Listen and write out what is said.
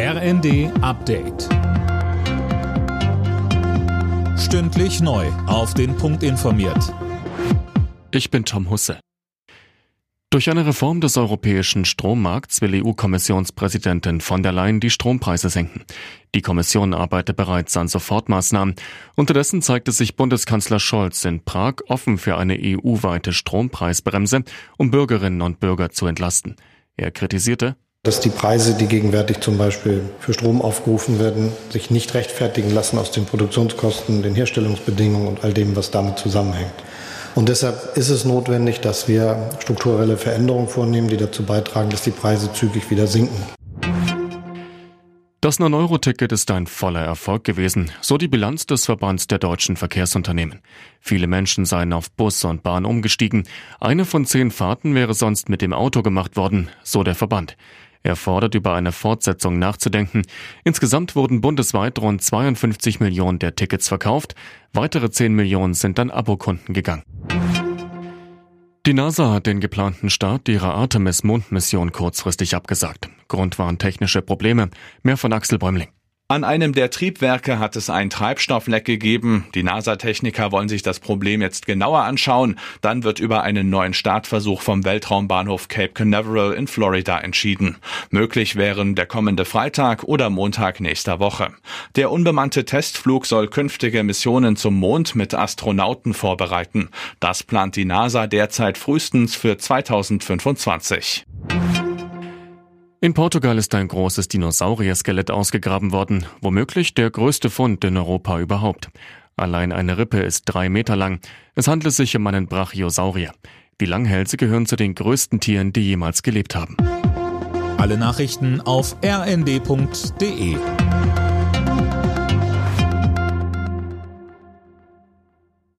RND Update. Stündlich neu. Auf den Punkt informiert. Ich bin Tom Husse. Durch eine Reform des europäischen Strommarkts will EU-Kommissionspräsidentin von der Leyen die Strompreise senken. Die Kommission arbeitet bereits an Sofortmaßnahmen. Unterdessen zeigte sich Bundeskanzler Scholz in Prag offen für eine EU-weite Strompreisbremse, um Bürgerinnen und Bürger zu entlasten. Er kritisierte, dass die Preise, die gegenwärtig zum Beispiel für Strom aufgerufen werden, sich nicht rechtfertigen lassen aus den Produktionskosten, den Herstellungsbedingungen und all dem, was damit zusammenhängt. Und deshalb ist es notwendig, dass wir strukturelle Veränderungen vornehmen, die dazu beitragen, dass die Preise zügig wieder sinken. Das 9-Euro-Ticket ist ein voller Erfolg gewesen, so die Bilanz des Verbands der deutschen Verkehrsunternehmen. Viele Menschen seien auf Bus und Bahn umgestiegen. Eine von zehn Fahrten wäre sonst mit dem Auto gemacht worden, so der Verband. Er fordert über eine Fortsetzung nachzudenken. Insgesamt wurden bundesweit rund 52 Millionen der Tickets verkauft. Weitere 10 Millionen sind an Abokunden gegangen. Die NASA hat den geplanten Start ihrer Artemis-Mondmission kurzfristig abgesagt. Grund waren technische Probleme. Mehr von Axel Bäumling. An einem der Triebwerke hat es ein Treibstoffleck gegeben. Die NASA-Techniker wollen sich das Problem jetzt genauer anschauen. Dann wird über einen neuen Startversuch vom Weltraumbahnhof Cape Canaveral in Florida entschieden. Möglich wären der kommende Freitag oder Montag nächster Woche. Der unbemannte Testflug soll künftige Missionen zum Mond mit Astronauten vorbereiten. Das plant die NASA derzeit frühestens für 2025. In Portugal ist ein großes Dinosaurier-Skelett ausgegraben worden, womöglich der größte Fund in Europa überhaupt. Allein eine Rippe ist drei Meter lang. Es handelt sich um einen Brachiosaurier. Die Langhälse gehören zu den größten Tieren, die jemals gelebt haben. Alle Nachrichten auf rnd.de